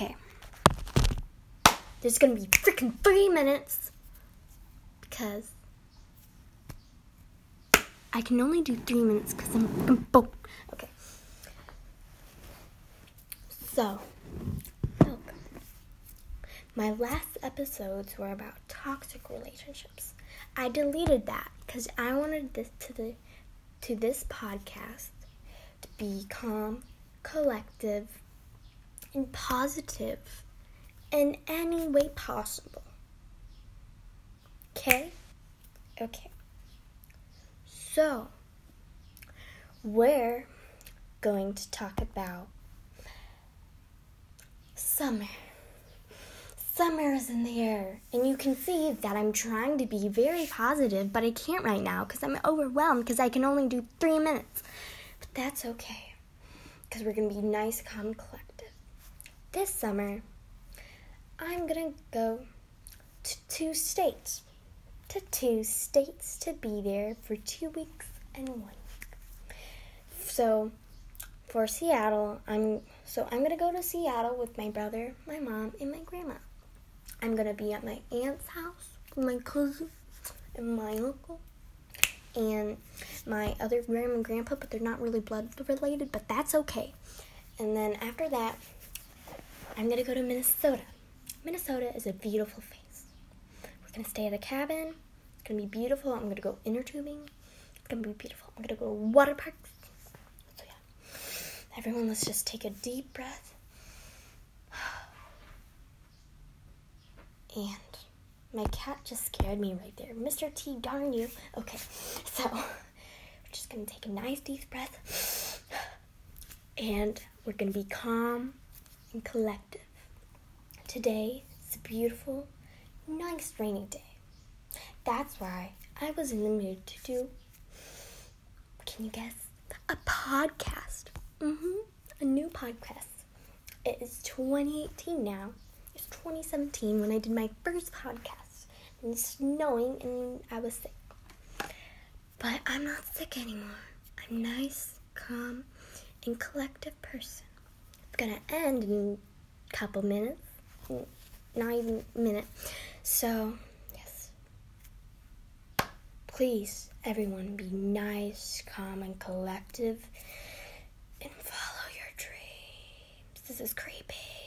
Okay. There's gonna be freaking three minutes because I can only do three minutes because I'm broke. Okay. So. My last episodes were about toxic relationships. I deleted that because I wanted this to the to this podcast to be calm, collective, and positive in any way possible. Okay? Okay. So, we're going to talk about summer. Summer is in the air, and you can see that I'm trying to be very positive, but I can't right now because I'm overwhelmed because I can only do three minutes. But that's okay because we're going to be nice, calm, collective. This summer, I'm to go to two states. To two states to be there for two weeks and one week. So, for Seattle, I'm so I'm gonna go to Seattle with my brother, my mom, and my grandma. I'm gonna be at my aunt's house with my cousin and my uncle and my other grandma and grandpa, but they're not really blood related, but that's okay. And then after that, I'm gonna go to Minnesota. Minnesota is a beautiful place. We're gonna stay at a cabin. It's gonna be beautiful. I'm gonna go inner tubing. It's gonna be beautiful. I'm gonna go to water parks. So yeah. Everyone, let's just take a deep breath. And my cat just scared me right there. Mr. T, darn you. Okay, so we're just gonna take a nice deep breath. And we're gonna be calm and collective. Today is a beautiful, nice rainy day. That's why I was in the mood to do, can you guess? A podcast. Mm-hmm. A new podcast. It is 2018 now. It's 2017 when I did my first podcast. And it's snowing and I was sick. But I'm not sick anymore. I'm nice, calm, and collective person. Gonna end in a couple minutes. Not even a minute. So, yes. Please, everyone, be nice, calm, and collective. And follow your dreams. This is creepy.